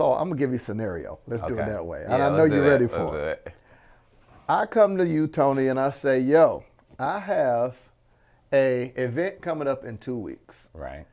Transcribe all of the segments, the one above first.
So I'm gonna give you a scenario. Let's do it that way. Yeah, and I know you're ready Let's for it. it. I come to you, Tony, and I say, yo, I have a event coming up in two weeks. Right.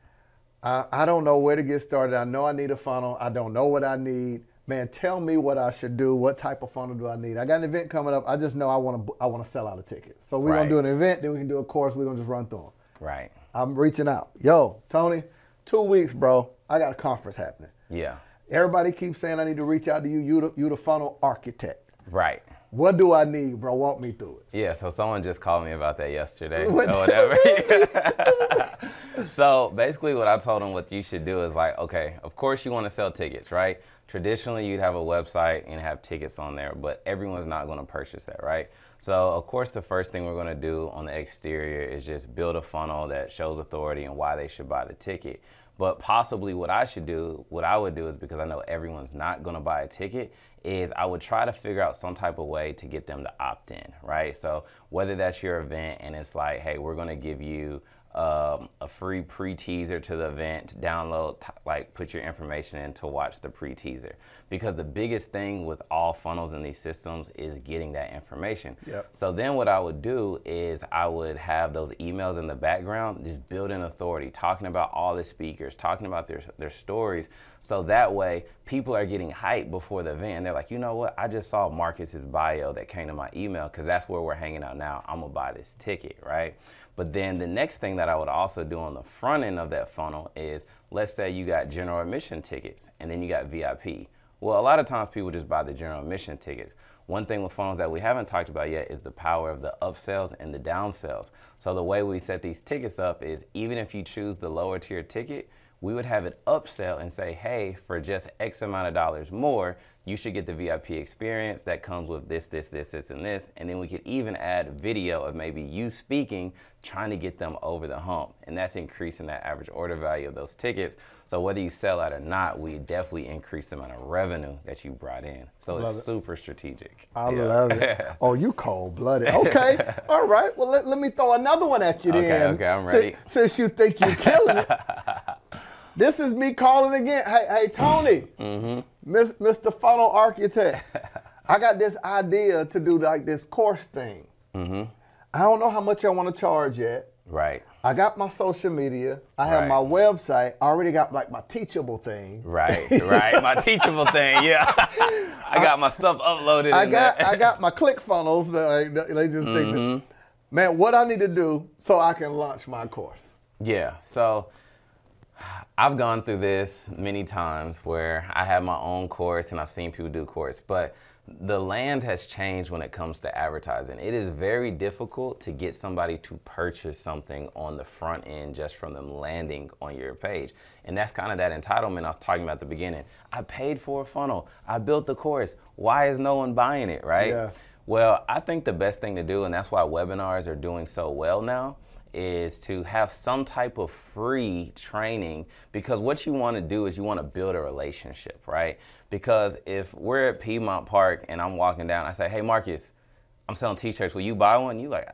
I, I don't know where to get started. I know I need a funnel. I don't know what I need. Man, tell me what I should do. What type of funnel do I need? I got an event coming up. I just know I want to. I want to sell out a ticket. So we're Right. gonna do an event. Then we can do a course. We're gonna just run through them. Right. I'm reaching out. Yo, Tony, two weeks, bro. I got a conference happening. Yeah. Everybody keeps saying I need to reach out to you. You the, you the funnel architect. Right. What do I need, bro? Walk me through it. Yeah, so someone just called me about that yesterday What- or whatever. so basically, what I told them what you should do is like, okay, of course you want to sell tickets, right? Traditionally, you'd have a website and have tickets on there, but everyone's not going to purchase that, right? So, of course, the first thing we're going to do on the exterior is just build a funnel that shows authority and why they should buy the ticket. But possibly what I should do, what I would do is because I know everyone's not going to buy a ticket, is I would try to figure out some type of way to get them to opt in, right? So whether that's your event and it's like, hey, we're going to give you um, a free pre-teaser to the event, download, like put your information in to watch the pre-teaser. Because the biggest thing with all funnels in these systems is getting that information. Yep. So then what I would do is I would have those emails in the background, just building authority, talking about all the speakers, talking about their, their stories. So that way people are getting hyped before the event. And they're like, you know what? I just saw Marcus's bio that came to my email because that's where we're hanging out now. I'm gonna buy this ticket, right? But then the next thing that I would also do on the front end of that funnel is let's say you got general admission tickets and then you got VIP. Well, a lot of times people just buy the general admission tickets. One thing with funnels that we haven't talked about yet is the power of the upsells and the downsells. So the way we set these tickets up is even if you choose the lower tier ticket, we would have it upsell and say, hey, for just X amount of dollars more, you should get the VIP experience that comes with this, this, this, this, and this. And then we could even add video of maybe you speaking, trying to get them over the hump. And that's increasing that average order value of those tickets. So whether you sell out or not, we definitely increase the amount of revenue that you brought in. So Love it's it. super strategic. I Yeah. love it. Oh, you cold blooded. Okay. All right. Well, let, let me throw another one at you Okay, then. okay, I'm ready. Since, you think you're killing it. this is me calling again. Hey, hey, Tony, Mm-hmm. Miss, Mr. Funnel Architect. I got this idea to do like this course thing. Mm-hmm. I don't know how much I want to charge yet. Right. I got my social media. I have Right. my website. I already got like my Teachable thing. Right, right. My Teachable thing, yeah. I got my stuff uploaded. I got. I got my ClickFunnels. That like, they just think, Mm-hmm. that, man, what I need to do so I can launch my course. Yeah. So I've gone through this many times where I have my own course and I've seen people do course, but the land has changed when it comes to advertising. It is very difficult to get somebody to purchase something on the front end just from them landing on your page. And that's kind of that entitlement I was talking about at the beginning. I paid for a funnel. I built the course. Why is no one buying it, right? Yeah. Well, I think the best thing to do, and that's why webinars are doing so well now, is to have some type of free training because what you want to do is you want to build a relationship, right? Because if we're at Piedmont Park and I'm walking down, I say, hey, Marcus, I'm selling t shirts. Will you buy one? You like,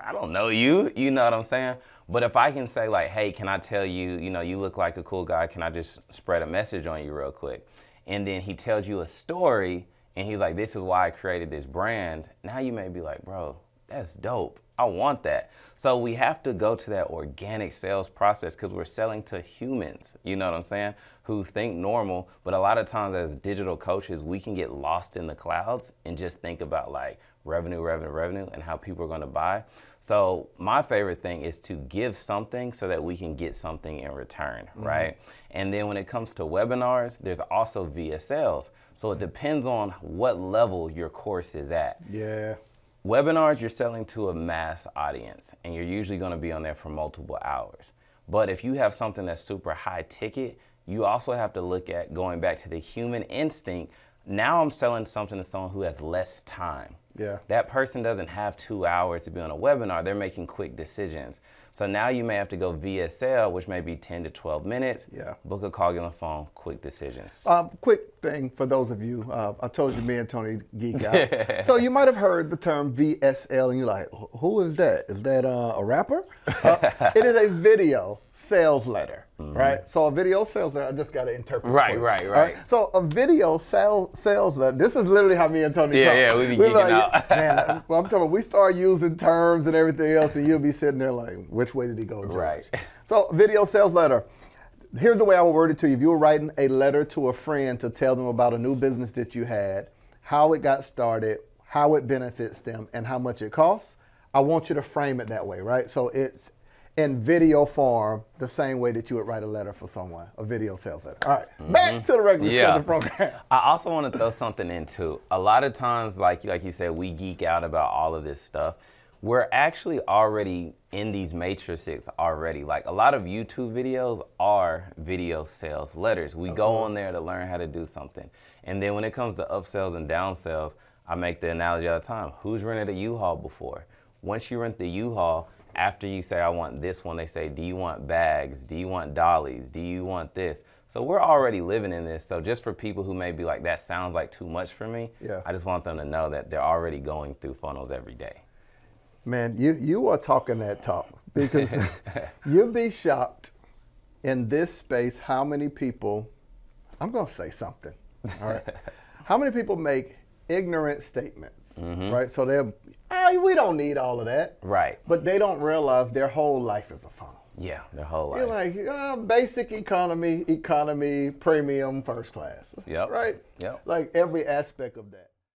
I don't know you. You know what I'm saying? But if I can say, like, hey, can I tell you, you know, you look like a cool guy. Can I just spread a message on you real quick? And then he tells you a story and he's like, this is why I created this brand. Now you may be like, bro, that's dope. I want that. So we have to go to that organic sales process because we're selling to humans, you know what I'm saying, who think normal. But a lot of times as digital coaches, we can get lost in the clouds and just think about like revenue, revenue, revenue, and how people are going to buy. So my favorite thing is to give something so that we can get something in return, mm-hmm. right? And then when it comes to webinars, there's also VSLs. So it depends on what level your course is at. Yeah. Webinars, you're selling to a mass audience, and you're usually going to be on there for multiple hours. But if you have something that's super high ticket, you also have to look at going back to the human instinct. Now I'm selling something to someone who has less time. Yeah. That person doesn't have two hours to be on a webinar. They're making quick decisions. So now you may have to go VSL, which may be 10 to 12 minutes. Yeah. Book a call, get on the phone, quick decisions. Um, quick thing for those of you, uh, I told you me and Tony geek out. so you might have heard the term VSL, and you're like, who is that? Is that uh, a rapper? Uh, it is a video sales letter, mm-hmm. right? So a video sales letter, I just got to interpret. Right, right, right, So a video sale, sales letter. This is literally how me and Tony yeah, talk. Yeah, we be geeking like, out. man, well, I'm talking. We start using terms and everything else, and you'll be sitting there like, which way did he go? Right. So video sales letter. Here's the way I would word it to you. If you were writing a letter to a friend to tell them about a new business that you had, how it got started, how it benefits them, and how much it costs, I want you to frame it that way, right? So it's in video form, the same way that you would write a letter for someone, a video sales letter. All right, mm-hmm. back to the regular yeah. schedule program. I also want to throw something into. A lot of times, like like you said, we geek out about all of this stuff. We're actually already in these matrices already. Like a lot of YouTube videos are video sales letters. We Absolutely. go on there to learn how to do something. And then when it comes to upsells and downsells, I make the analogy all the time. Who's rented a U-Haul before? Once you rent the U-Haul, after you say, I want this one, they say, Do you want bags? Do you want dollies? Do you want this? So we're already living in this. So just for people who may be like, That sounds like too much for me, yeah. I just want them to know that they're already going through funnels every day. Man, you, you are talking that talk because you'd be shocked in this space how many people, I'm going to say something, all right? how many people make ignorant statements, mm-hmm. right? So they're, oh, we don't need all of that. Right. But they don't realize their whole life is a funnel. Yeah, their whole life. You're like, uh, basic economy, economy, premium, first class. Yep. Right? Yep. Like every aspect of that.